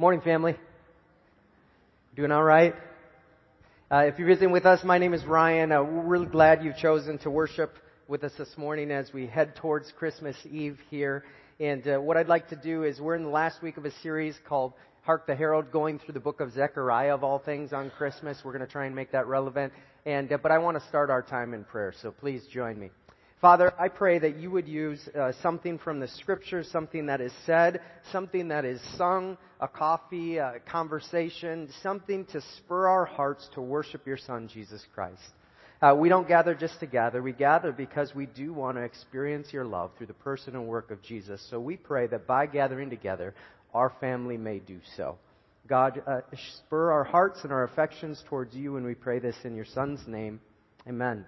Morning, family. Doing all right? Uh, if you're visiting with us, my name is Ryan. Uh, we're really glad you've chosen to worship with us this morning as we head towards Christmas Eve here. And uh, what I'd like to do is we're in the last week of a series called Hark the Herald, going through the book of Zechariah of all things on Christmas. We're going to try and make that relevant. And uh, but I want to start our time in prayer, so please join me. Father, I pray that you would use uh, something from the scriptures, something that is said, something that is sung, a coffee, a conversation, something to spur our hearts to worship your Son, Jesus Christ. Uh, we don't gather just to gather. We gather because we do want to experience your love through the person and work of Jesus. So we pray that by gathering together, our family may do so. God, uh, spur our hearts and our affections towards you, and we pray this in your Son's name. Amen.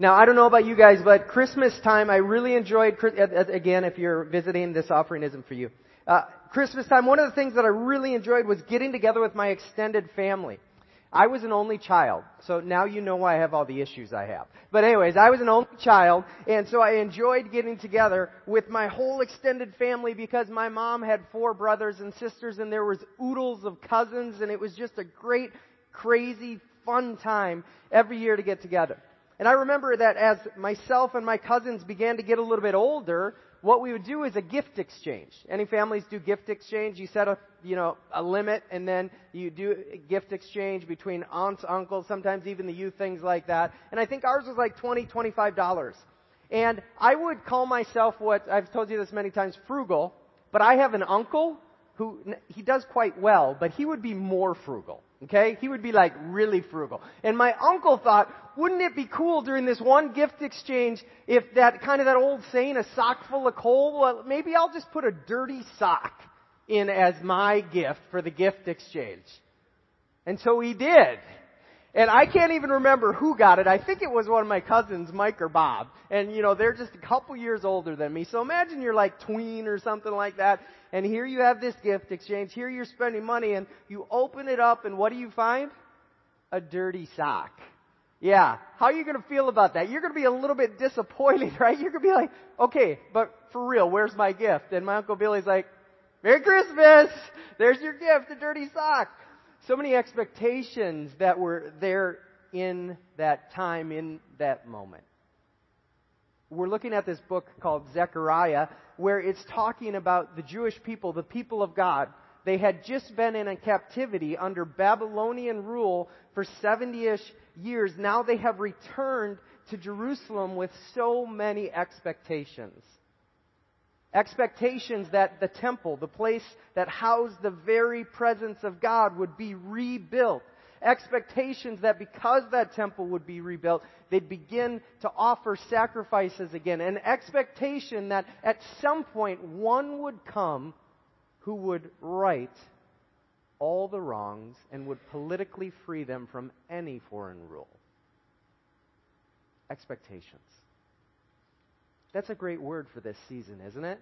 Now, I don't know about you guys, but Christmas time, I really enjoyed, again, if you're visiting, this offering isn't for you. Uh, Christmas time, one of the things that I really enjoyed was getting together with my extended family. I was an only child, so now you know why I have all the issues I have. But anyways, I was an only child, and so I enjoyed getting together with my whole extended family because my mom had four brothers and sisters, and there was oodles of cousins, and it was just a great, crazy, fun time every year to get together. And I remember that as myself and my cousins began to get a little bit older, what we would do is a gift exchange. Any families do gift exchange? You set a, you know, a limit and then you do a gift exchange between aunts, uncles, sometimes even the youth, things like that. And I think ours was like twenty, twenty-five dollars. And I would call myself what, I've told you this many times, frugal, but I have an uncle who, he does quite well, but he would be more frugal. Okay? He would be like really frugal. And my uncle thought, wouldn't it be cool during this one gift exchange if that kind of that old saying, a sock full of coal? Well, maybe I'll just put a dirty sock in as my gift for the gift exchange. And so he did. And I can't even remember who got it. I think it was one of my cousins, Mike or Bob. And you know, they're just a couple years older than me. So imagine you're like tween or something like that. And here you have this gift exchange. Here you're spending money and you open it up and what do you find? A dirty sock. Yeah. How are you going to feel about that? You're going to be a little bit disappointed, right? You're going to be like, okay, but for real, where's my gift? And my Uncle Billy's like, Merry Christmas! There's your gift, a dirty sock so many expectations that were there in that time, in that moment. We're looking at this book called Zechariah, where it's talking about the Jewish people, the people of God. They had just been in a captivity under Babylonian rule for 70-ish years. Now they have returned to Jerusalem with so many expectations. Expectations that the temple, the place that housed the very presence of God, would be rebuilt. Expectations that because that temple would be rebuilt, they'd begin to offer sacrifices again. An expectation that at some point one would come who would right all the wrongs and would politically free them from any foreign rule. Expectations. That's a great word for this season, isn't it?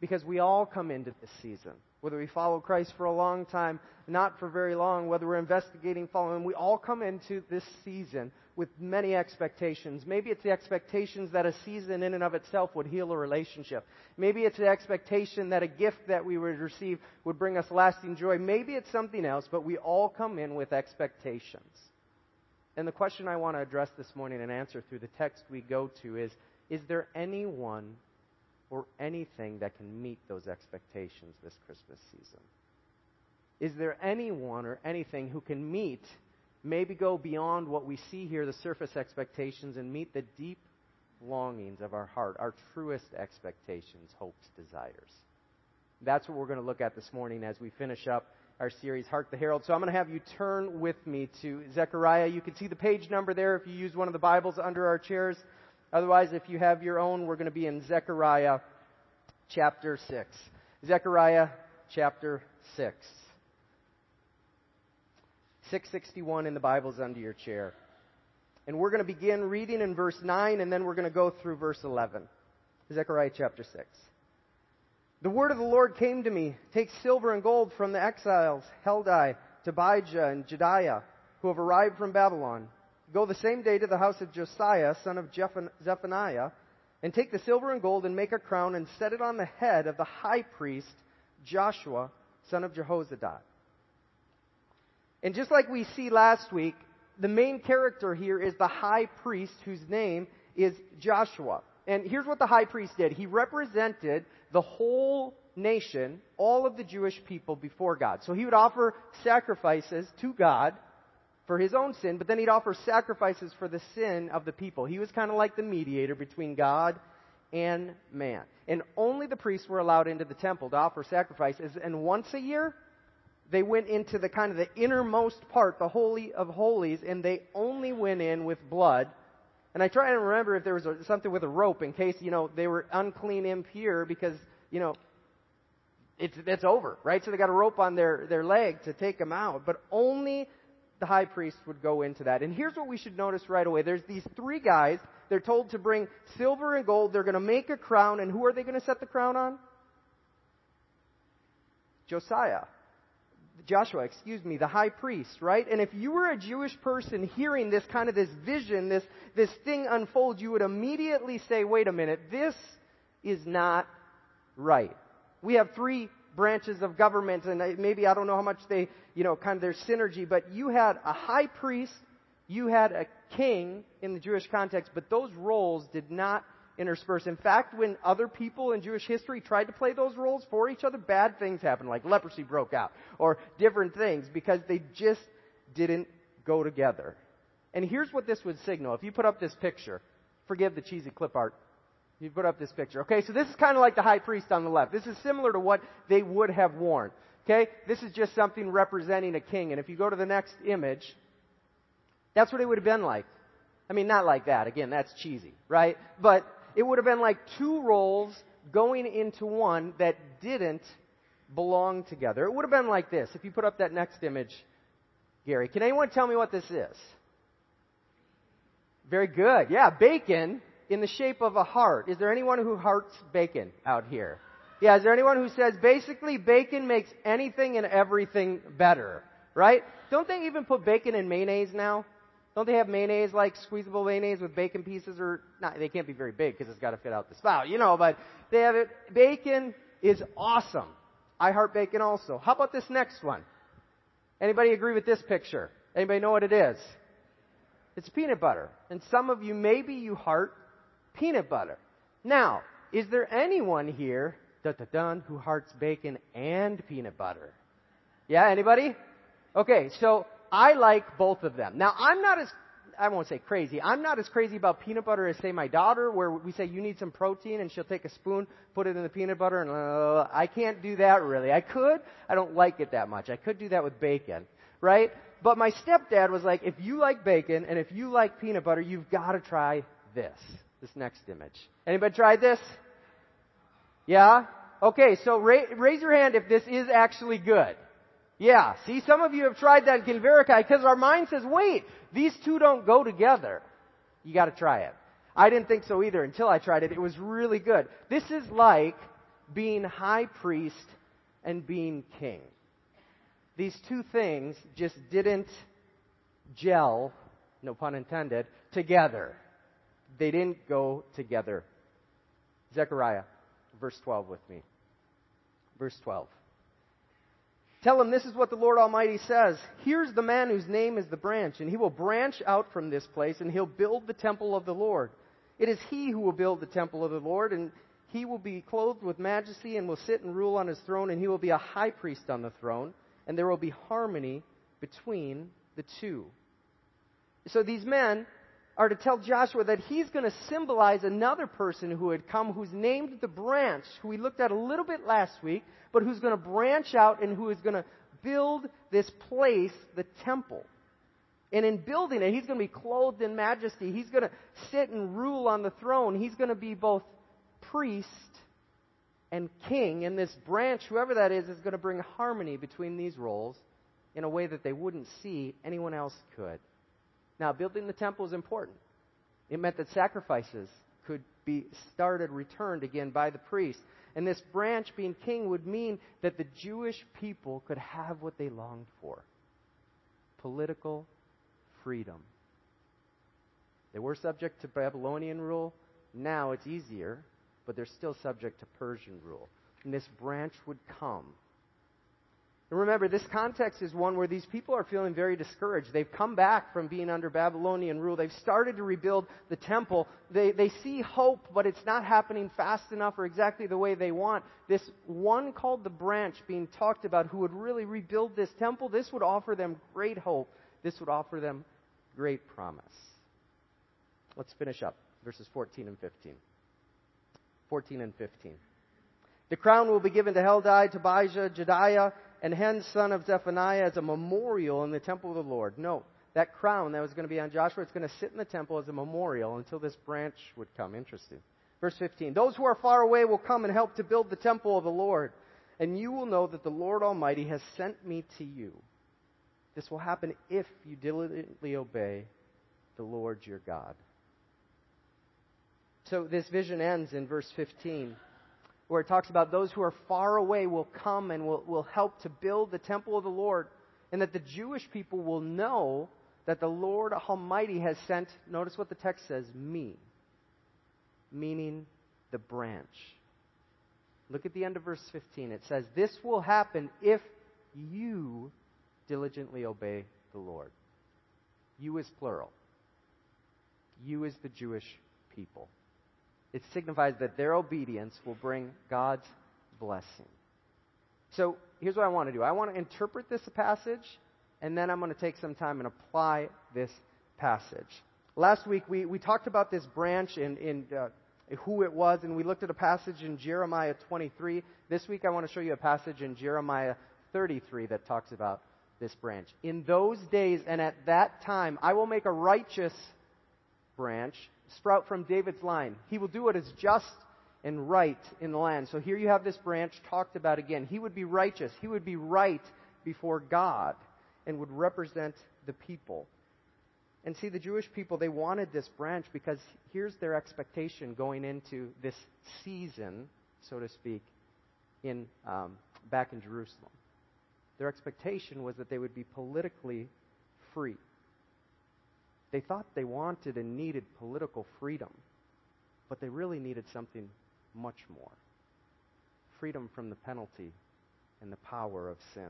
Because we all come into this season. Whether we follow Christ for a long time, not for very long, whether we're investigating following, we all come into this season with many expectations. Maybe it's the expectations that a season in and of itself would heal a relationship. Maybe it's the expectation that a gift that we would receive would bring us lasting joy. Maybe it's something else, but we all come in with expectations. And the question I want to address this morning and answer through the text we go to is is there anyone or anything that can meet those expectations this Christmas season? Is there anyone or anything who can meet, maybe go beyond what we see here, the surface expectations, and meet the deep longings of our heart, our truest expectations, hopes, desires? That's what we're going to look at this morning as we finish up our series, Hark the Herald. So I'm going to have you turn with me to Zechariah. You can see the page number there if you use one of the Bibles under our chairs. Otherwise, if you have your own, we're going to be in Zechariah chapter 6. Zechariah chapter 6. 661 in the Bibles under your chair. And we're going to begin reading in verse 9 and then we're going to go through verse 11. Zechariah chapter 6. The word of the Lord came to me Take silver and gold from the exiles, Heldai, Tobijah, and Jedaiah, who have arrived from Babylon Go the same day to the house of Josiah, son of Zephaniah, and take the silver and gold and make a crown and set it on the head of the high priest Joshua, son of Jehozadak. And just like we see last week, the main character here is the high priest whose name is Joshua. And here's what the high priest did. He represented the whole nation, all of the Jewish people before God. So he would offer sacrifices to God for his own sin, but then he'd offer sacrifices for the sin of the people. He was kind of like the mediator between God and man. And only the priests were allowed into the temple to offer sacrifices. And once a year, they went into the kind of the innermost part, the Holy of Holies, and they only went in with blood. And I try to remember if there was a, something with a rope in case, you know, they were unclean, impure, because, you know, it's, it's over, right? So they got a rope on their, their leg to take them out. But only the high priest would go into that. And here's what we should notice right away. There's these three guys. They're told to bring silver and gold. They're going to make a crown. And who are they going to set the crown on? Josiah. Joshua, excuse me, the high priest, right? And if you were a Jewish person hearing this kind of this vision, this, this thing unfold, you would immediately say, wait a minute, this is not right. We have three branches of government, and maybe I don't know how much they, you know, kind of their synergy, but you had a high priest, you had a king in the Jewish context, but those roles did not intersperse. In fact, when other people in Jewish history tried to play those roles for each other, bad things happened, like leprosy broke out, or different things, because they just didn't go together. And here's what this would signal. If you put up this picture, forgive the cheesy clip art, you put up this picture. Okay, so this is kind of like the high priest on the left. This is similar to what they would have worn. Okay, this is just something representing a king. And if you go to the next image, that's what it would have been like. I mean, not like that. Again, that's cheesy, right? But it would have been like two roles going into one that didn't belong together. It would have been like this. If you put up that next image, Gary, can anyone tell me what this is? Very good. Yeah, bacon in the shape of a heart. Is there anyone who hearts bacon out here? Yeah, is there anyone who says basically bacon makes anything and everything better? Right? Don't they even put bacon in mayonnaise now? Don't they have mayonnaise like squeezable mayonnaise with bacon pieces or not? They can't be very big because it's got to fit out the spout, you know. But they have it. Bacon is awesome. I heart bacon also. How about this next one? Anybody agree with this picture? Anybody know what it is? It's peanut butter. And some of you, maybe you heart peanut butter. Now, is there anyone here dun, who hearts bacon and peanut butter? Yeah, anybody? Okay, so I like both of them. Now, I'm not as I won't say crazy. I'm not as crazy about peanut butter as say my daughter, where we say you need some protein, and she'll take a spoon, put it in the peanut butter, and uh, I can't do that really. I could. I don't like it that much. I could do that with bacon, right? But my stepdad was like, if you like bacon and if you like peanut butter, you've got to try this. This next image. Anybody tried this? Yeah? Okay, so ra- raise your hand if this is actually good. Yeah, see, some of you have tried that verify because our mind says, wait, these two don't go together. You gotta try it. I didn't think so either until I tried it. It was really good. This is like being high priest and being king. These two things just didn't gel, no pun intended, together. They didn't go together. Zechariah, verse 12 with me. Verse 12. Tell him this is what the Lord Almighty says. Here's the man whose name is the branch, and he will branch out from this place, and he'll build the temple of the Lord. It is he who will build the temple of the Lord, and he will be clothed with majesty and will sit and rule on his throne, and he will be a high priest on the throne, and there will be harmony between the two. So these men are to tell Joshua that he's going to symbolize another person who had come who's named the branch, who we looked at a little bit last week, but who's going to branch out and who is going to build this place, the temple. And in building it, he's going to be clothed in majesty. He's going to sit and rule on the throne. He's going to be both priest and king. And this branch, whoever that is, is going to bring harmony between these roles in a way that they wouldn't see anyone else could. Now, building the temple is important. It meant that sacrifices could be started, returned again by the priest. And this branch being king would mean that the Jewish people could have what they longed for political freedom. They were subject to Babylonian rule. Now it's easier, but they're still subject to Persian rule. And this branch would come And remember, this context is one where these people are feeling very discouraged. They've come back from being under Babylonian rule. They've started to rebuild the temple. They, they see hope, but it's not happening fast enough or exactly the way they want. This one called the branch being talked about who would really rebuild this temple, this would offer them great hope. This would offer them great promise. Let's finish up verses 14 and 15. 14 and 15. The crown will be given to Heldai, Tobijah, Jedaiah, and Hen, son of Zephaniah, as a memorial in the temple of the Lord. No, that crown that was going to be on Joshua, it's going to sit in the temple as a memorial until this branch would come. Interesting. Verse 15. Those who are far away will come and help to build the temple of the Lord, and you will know that the Lord Almighty has sent me to you. This will happen if you diligently obey the Lord your God. So this vision ends in verse 15 where it talks about those who are far away will come and will, will help to build the temple of the Lord, and that the Jewish people will know that the Lord Almighty has sent, notice what the text says, me, meaning the branch. Look at the end of verse 15. It says, This will happen if you diligently obey the Lord. You is plural. You is the Jewish people it signifies that their obedience will bring God's blessing. So here's what I want to do I want to interpret this passage, and then I'm going to take some time and apply this passage. Last week, we, we talked about this branch in, in uh, who it was, and we looked at a passage in Jeremiah 23. This week, I want to show you a passage in Jeremiah 33 that talks about this branch. In those days and at that time, I will make a righteous branch sprout from David's line. He will do what is just and right in the land. So here you have this branch talked about again. He would be righteous. He would be right before God and would represent the people. And see, the Jewish people, they wanted this branch because here's their expectation going into this season, so to speak, in, um, back in Jerusalem. Their expectation was that they would be politically free. They thought they wanted and needed political freedom, but they really needed something much more freedom from the penalty and the power of sin.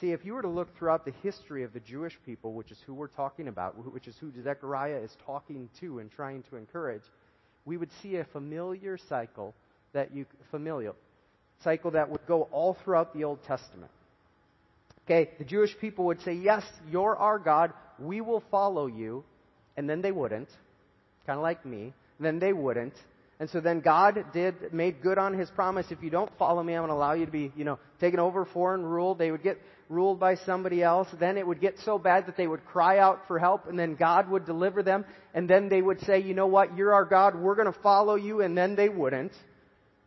See, if you were to look throughout the history of the Jewish people, which is who we're talking about, which is who Zechariah is talking to and trying to encourage, we would see a familiar cycle that you familial cycle that would go all throughout the Old Testament. Okay, the Jewish people would say, "Yes, you're our God we will follow you. And then they wouldn't. Kind of like me. Then they wouldn't. And so then God did, made good on his promise. If you don't follow me, I'm going to allow you to be, you know, taken over foreign ruled. They would get ruled by somebody else. Then it would get so bad that they would cry out for help and then God would deliver them. And then they would say, you know what? You're our God. We're going to follow you. And then they wouldn't.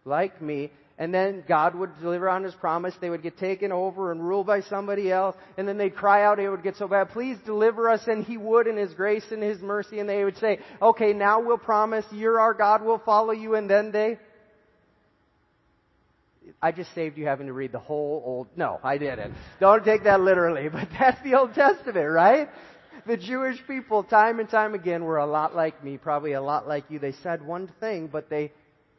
Like me and then God would deliver on His promise. They would get taken over and ruled by somebody else, and then they'd cry out, it would get so bad, please deliver us, and He would in His grace and His mercy, and they would say, okay, now we'll promise, you're our God, we'll follow you, and then they, I just saved you having to read the whole old, no, I didn't. Don't take that literally, but that's the Old Testament, right? The Jewish people, time and time again, were a lot like me, probably a lot like you. They said one thing, but they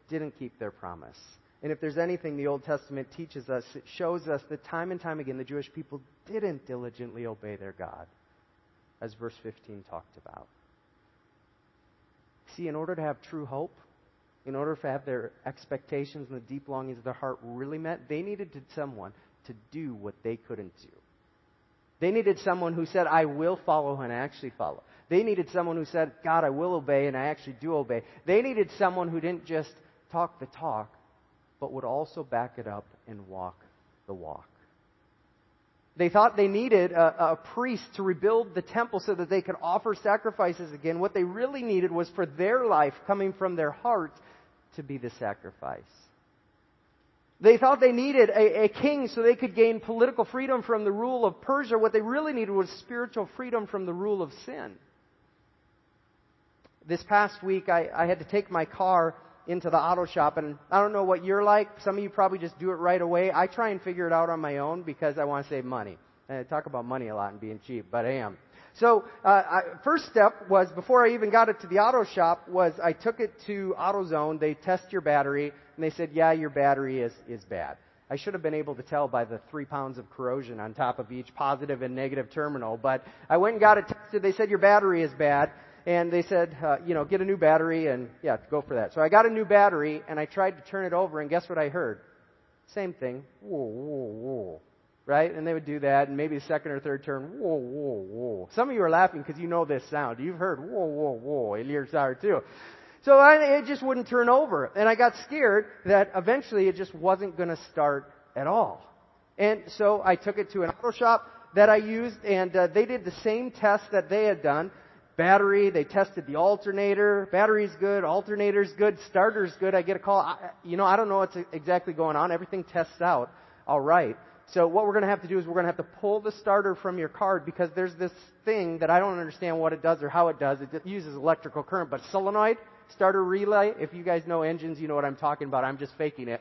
didn't keep their promise. And if there's anything the Old Testament teaches us, it shows us that time and time again the Jewish people didn't diligently obey their God, as verse 15 talked about. See, in order to have true hope, in order to have their expectations and the deep longings of their heart really met, they needed someone to do what they couldn't do. They needed someone who said, I will follow and I actually follow. They needed someone who said, God, I will obey and I actually do obey. They needed someone who didn't just talk the talk, but would also back it up and walk the walk. They thought they needed a, a, priest to rebuild the temple so that they could offer sacrifices again. What they really needed was for their life, coming from their heart, to be the sacrifice. They thought they needed a, a king so they could gain political freedom from the rule of Persia. What they really needed was spiritual freedom from the rule of sin. This past week, I, I had to take my car into the auto shop and I don't know what you're like. Some of you probably just do it right away. I try and figure it out on my own because I want to save money. And I talk about money a lot and being cheap, but I am. So, uh, I, first step was before I even got it to the auto shop was I took it to AutoZone. They test your battery and they said, yeah, your battery is, is bad. I should have been able to tell by the three pounds of corrosion on top of each positive and negative terminal. But I went and got it tested. They said your battery is bad. And they said, uh, you know, get a new battery and yeah, go for that. So I got a new battery and I tried to turn it over and guess what I heard? Same thing. Whoa, whoa, whoa. Right? And they would do that and maybe the second or third turn, whoa, whoa, whoa. Some of you are laughing because you know this sound. You've heard whoa, whoa, whoa. It ears are too. So I, it just wouldn't turn over. And I got scared that eventually it just wasn't going to start at all. And so I took it to an auto shop that I used and uh, they did the same test that they had done. Battery, they tested the alternator. Battery's good, alternator's good, starter's good. I get a call. I, you know, I don't know what's exactly going on. Everything tests out all right. So what we're going to have to do is we're going to have to pull the starter from your card because there's this thing that I don't understand what it does or how it does. It uses electrical current, but solenoid starter relay. If you guys know engines, you know what I'm talking about. I'm just faking it.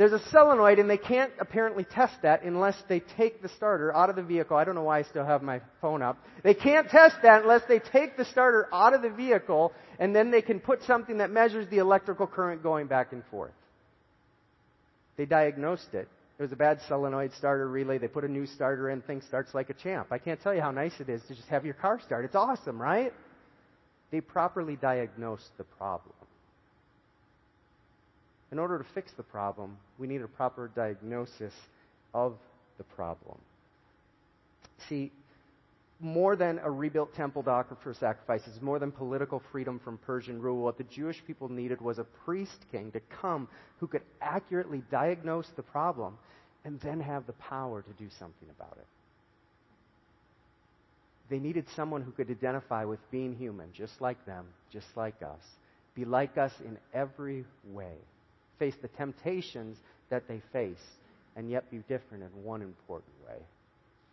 There's a solenoid, and they can't apparently test that unless they take the starter out of the vehicle. I don't know why I still have my phone up. They can't test that unless they take the starter out of the vehicle, and then they can put something that measures the electrical current going back and forth. They diagnosed it. It was a bad solenoid starter relay. They put a new starter in. Thing starts like a champ. I can't tell you how nice it is to just have your car start. It's awesome, right? they properly diagnosed the problem. In order to fix the problem, we need a proper diagnosis of the problem. See, more than a rebuilt temple to offer for sacrifices, more than political freedom from Persian rule, what the Jewish people needed was a priest king to come who could accurately diagnose the problem and then have the power to do something about it. They needed someone who could identify with being human, just like them, just like us, be like us in every way, face the temptations that they face, and yet be different in one important way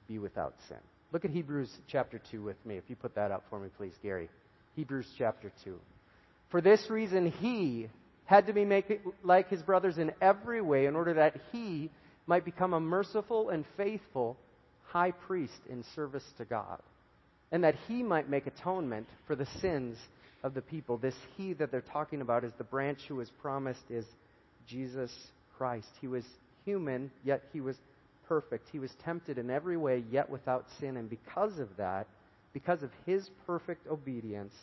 be without sin. Look at Hebrews chapter 2 with me. If you put that up for me, please, Gary. Hebrews chapter 2. For this reason, he had to be made like his brothers in every way in order that he might become a merciful and faithful high priest in service to God and that he might make atonement for the sins of the people. This he that they're talking about is the branch who is promised is Jesus Christ. He was human, yet he was perfect. He was tempted in every way, yet without sin. And because of that, because of his perfect obedience,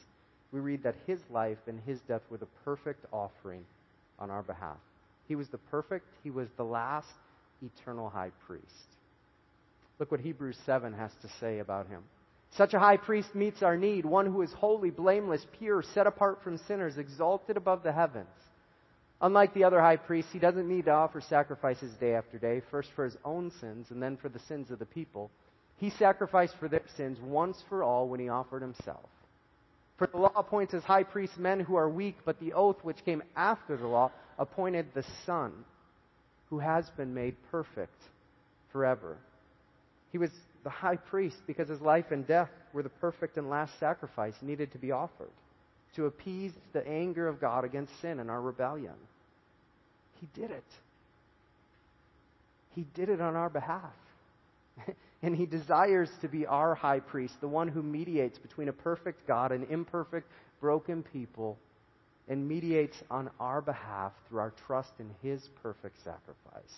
we read that his life and his death were the perfect offering on our behalf. He was the perfect, he was the last eternal high priest. Look what Hebrews 7 has to say about him. Such a high priest meets our need, one who is holy, blameless, pure, set apart from sinners, exalted above the heavens. Unlike the other high priests, he doesn't need to offer sacrifices day after day, first for his own sins and then for the sins of the people. He sacrificed for their sins once for all when he offered himself. For the law appoints as high priests men who are weak, but the oath which came after the law appointed the Son, who has been made perfect forever. He was the high priest because his life and death were the perfect and last sacrifice needed to be offered to appease the anger of God against sin and our rebellion. He did it. He did it on our behalf. and he desires to be our high priest, the one who mediates between a perfect God and imperfect, broken people, and mediates on our behalf through our trust in his perfect sacrifice.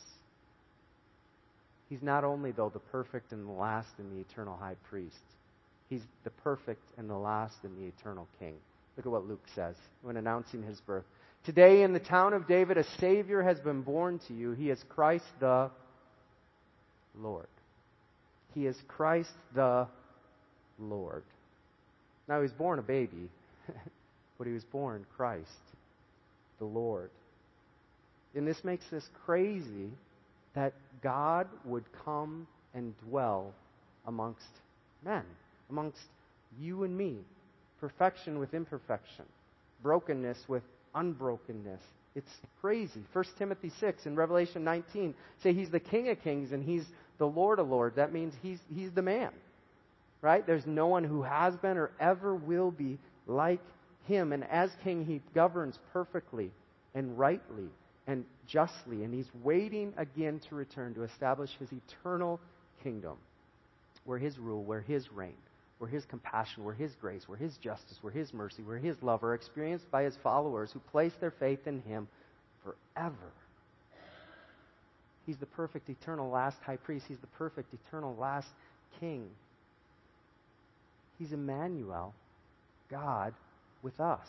He's not only, though, the perfect and the last and the eternal high priest, he's the perfect and the last and the eternal king. Look at what Luke says when announcing his birth. Today in the town of David, a Savior has been born to you. He is Christ the Lord. He is Christ the Lord. Now, he was born a baby, but he was born Christ the Lord. And this makes this crazy that God would come and dwell amongst men, amongst you and me. Perfection with imperfection, brokenness with unbrokenness. It's crazy. 1 Timothy 6 and Revelation 19 say he's the King of Kings and he's the Lord of Lords. That means he's, he's the man. Right? There's no one who has been or ever will be like him. And as king, he governs perfectly and rightly and justly, and he's waiting again to return to establish his eternal kingdom, where his rule, where his reign, where his compassion, where his grace, where his justice, where his mercy, where his love are experienced by his followers who place their faith in him forever. He's the perfect eternal last high priest. He's the perfect eternal last king. He's Emmanuel, God with us.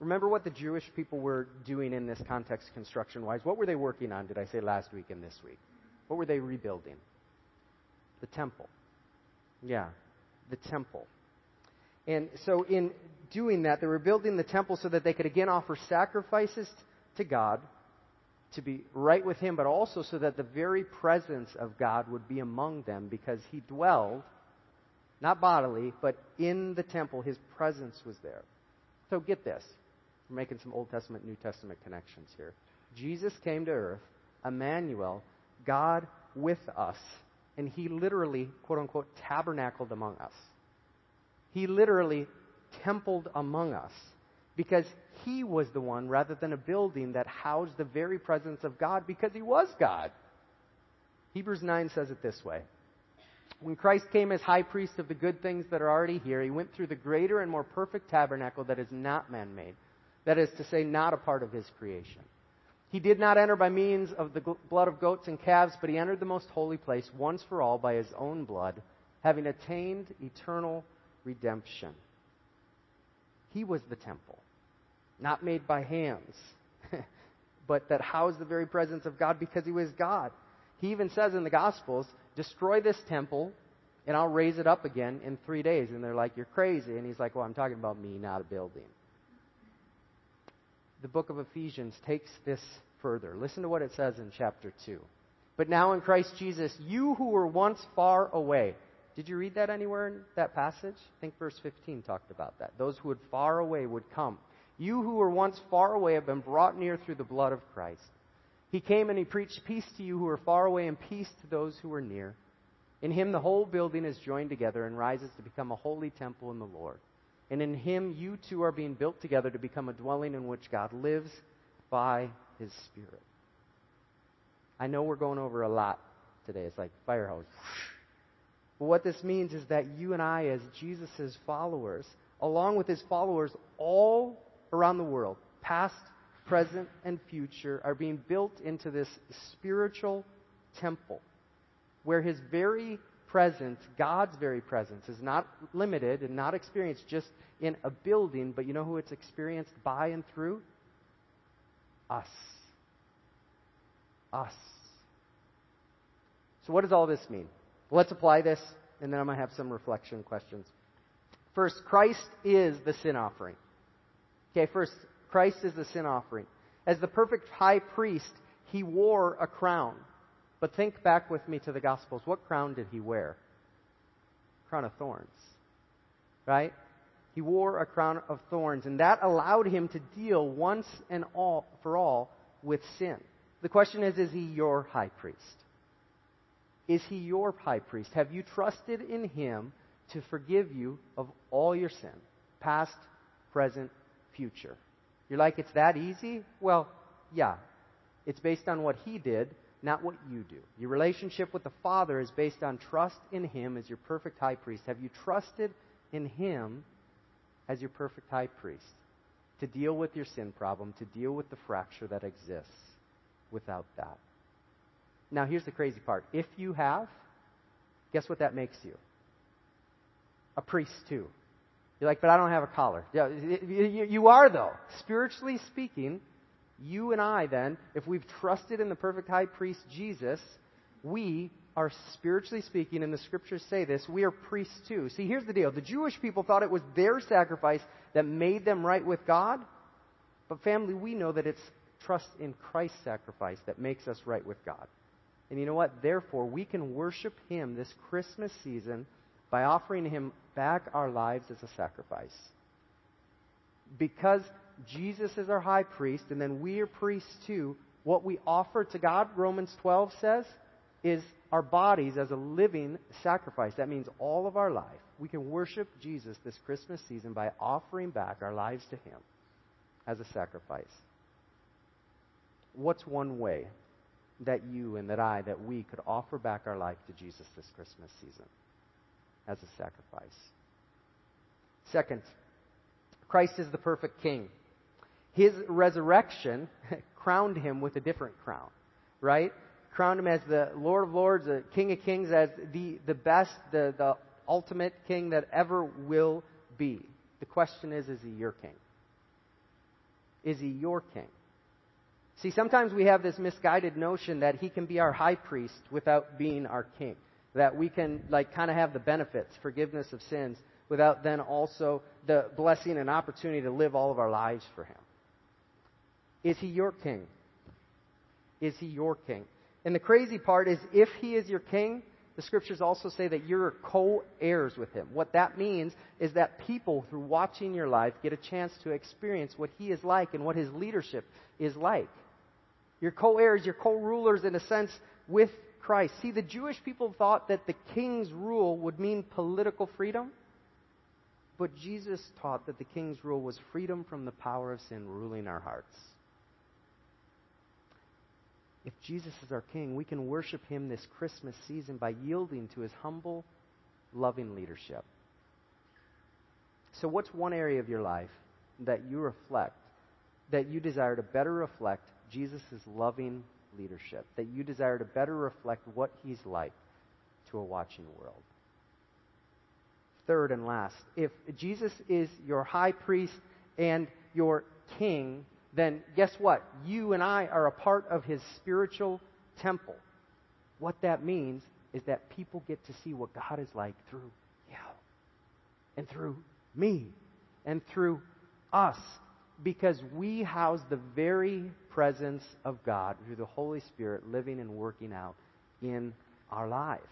Remember what the Jewish people were doing in this context, construction wise? What were they working on, did I say last week and this week? What were they rebuilding? The temple. Yeah, the temple. And so, in doing that, they were building the temple so that they could again offer sacrifices to God to be right with Him, but also so that the very presence of God would be among them because He dwelled, not bodily, but in the temple. His presence was there. So get this. We're making some Old Testament, New Testament connections here. Jesus came to earth, Emmanuel, God with us, and He literally, quote unquote, tabernacled among us. He literally templed among us because he was the one rather than a building that housed the very presence of God because he was God. Hebrews 9 says it this way. When Christ came as high priest of the good things that are already here, he went through the greater and more perfect tabernacle that is not man made. That is to say, not a part of his creation. He did not enter by means of the blood of goats and calves, but he entered the most holy place once for all by his own blood, having attained eternal redemption. He was the temple, not made by hands, but that housed the very presence of God because he was God. He even says in the Gospels, destroy this temple and I'll raise it up again in three days. And they're like, you're crazy. And he's like, well, I'm talking about me, not a building. The book of Ephesians takes this further. Listen to what it says in chapter 2. But now in Christ Jesus, you who were once far away, did you read that anywhere in that passage? I think verse 15 talked about that. Those who would far away would come. You who were once far away have been brought near through the blood of Christ. He came and he preached peace to you who are far away and peace to those who are near. In him the whole building is joined together and rises to become a holy temple in the Lord. And in him you two are being built together to become a dwelling in which God lives by his Spirit. I know we're going over a lot today. It's like fire hose. But what this means is that you and I, as Jesus' followers, along with his followers all around the world, past, present, and future, are being built into this spiritual temple where his very presence, God's very presence, is not limited and not experienced just in a building, but you know who it's experienced by and through? Us. Us. So, what does all this mean? Let's apply this, and then I'm going to have some reflection questions. First, Christ is the sin offering. Okay, first, Christ is the sin offering. As the perfect high priest, he wore a crown. But think back with me to the Gospels. What crown did he wear? Crown of thorns. Right? He wore a crown of thorns, and that allowed him to deal once and all for all with sin. The question is, is he your high priest? Is he your high priest? Have you trusted in him to forgive you of all your sin, past, present, future? You're like, it's that easy? Well, yeah. It's based on what he did, not what you do. Your relationship with the Father is based on trust in him as your perfect high priest. Have you trusted in him as your perfect high priest to deal with your sin problem, to deal with the fracture that exists without that? Now, here's the crazy part. If you have, guess what that makes you? A priest, too. You're like, but I don't have a collar. Yeah, you are, though. Spiritually speaking, you and I, then, if we've trusted in the perfect high priest, Jesus, we are spiritually speaking, and the scriptures say this, we are priests too. See, here's the deal. The Jewish people thought it was their sacrifice that made them right with God. But, family, we know that it's trust in Christ's sacrifice that makes us right with God. And you know what? Therefore, we can worship Him this Christmas season by offering Him back our lives as a sacrifice. Because Jesus is our high priest, and then we are priests too, what we offer to God, Romans 12 says, is our bodies as a living sacrifice. That means all of our life. We can worship Jesus this Christmas season by offering back our lives to Him as a sacrifice. What's one way that you and that I, that we could offer back our life to Jesus this Christmas season as a sacrifice. Second, Christ is the perfect King. His resurrection crowned him with a different crown, right? Crowned him as the Lord of Lords, the King of Kings, as the, the best, the, the ultimate king that ever will be. The question is, is he your king? Is he your king? See, sometimes we have this misguided notion that he can be our high priest without being our king. That we can, like, kind of have the benefits, forgiveness of sins, without then also the blessing and opportunity to live all of our lives for him. Is he your king? Is he your king? And the crazy part is, if he is your king, the scriptures also say that you're co heirs with him. What that means is that people, through watching your life, get a chance to experience what he is like and what his leadership is like. You're co heirs, you're co rulers in a sense with Christ. See, the Jewish people thought that the king's rule would mean political freedom, but Jesus taught that the king's rule was freedom from the power of sin ruling our hearts. If Jesus is our king, we can worship him this Christmas season by yielding to his humble, loving leadership. So, what's one area of your life that you reflect, that you desire to better reflect Jesus' loving leadership, that you desire to better reflect what he's like to a watching world? Third and last, if Jesus is your high priest and your king, then guess what? You and I are a part of his spiritual temple. What that means is that people get to see what God is like through you and through me and through us because we house the very presence of God through the Holy Spirit living and working out in our lives.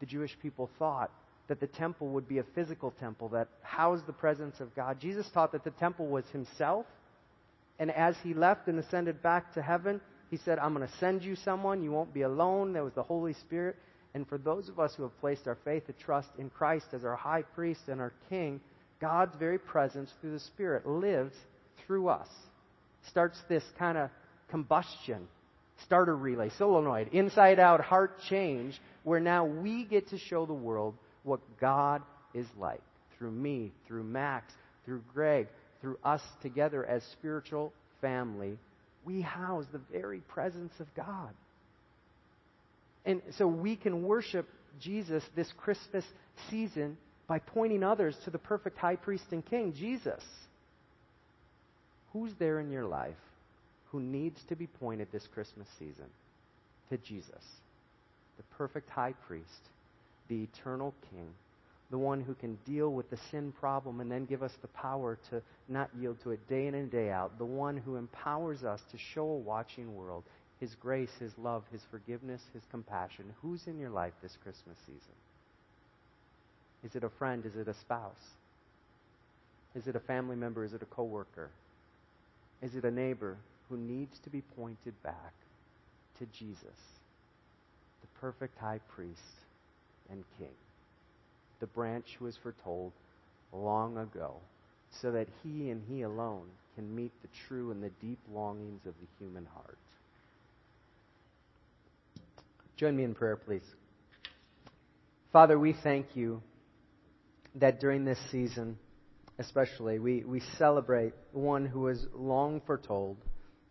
The Jewish people thought that the temple would be a physical temple that housed the presence of God. Jesus taught that the temple was himself and as he left and ascended back to heaven, he said, I'm going to send you someone. You won't be alone. There was the Holy Spirit. And for those of us who have placed our faith and trust in Christ as our high priest and our king, God's very presence through the Spirit lives through us. Starts this kind of combustion, starter relay, solenoid, inside out heart change, where now we get to show the world what God is like through me, through Max, through Greg, through us together as spiritual family, we house the very presence of God. And so we can worship Jesus this Christmas season by pointing others to the perfect high priest and king, Jesus. Who's there in your life who needs to be pointed this Christmas season to Jesus, the perfect high priest, the eternal king? The one who can deal with the sin problem and then give us the power to not yield to it day in and day out, the one who empowers us to show a watching world his grace, his love, his forgiveness, his compassion. Who's in your life this Christmas season? Is it a friend? Is it a spouse? Is it a family member? Is it a coworker? Is it a neighbor who needs to be pointed back to Jesus, the perfect high priest and king? The branch was foretold long ago, so that he and he alone can meet the true and the deep longings of the human heart. Join me in prayer, please. Father, we thank you that during this season, especially, we, we celebrate one who was long foretold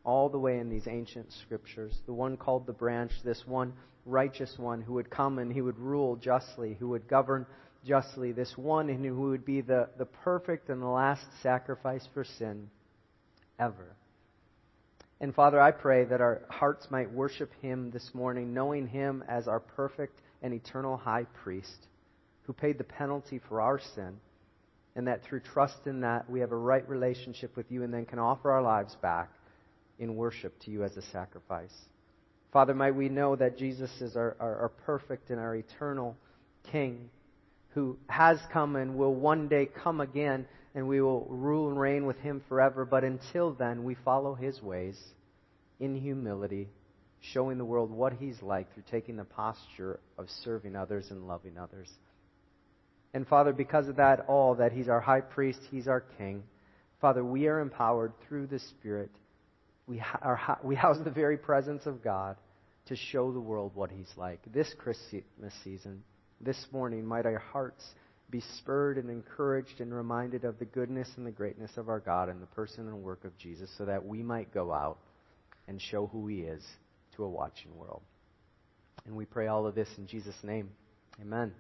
all the way in these ancient scriptures, the one called the branch, this one righteous one who would come and he would rule justly, who would govern justly, this one who would be the, the perfect and the last sacrifice for sin ever. And Father, I pray that our hearts might worship him this morning, knowing him as our perfect and eternal high priest who paid the penalty for our sin, and that through trust in that we have a right relationship with you and then can offer our lives back in worship to you as a sacrifice. Father, might we know that Jesus is our, our, our perfect and our eternal King who has come and will one day come again, and we will rule and reign with him forever. But until then, we follow his ways in humility, showing the world what he's like through taking the posture of serving others and loving others. And Father, because of that all, that he's our high priest, he's our king, Father, we are empowered through the Spirit. We, are, we house the very presence of God to show the world what he's like. This Christmas season, this morning, might our hearts be spurred and encouraged and reminded of the goodness and the greatness of our God and the person and work of Jesus so that we might go out and show who He is to a watching world. And we pray all of this in Jesus' name. Amen.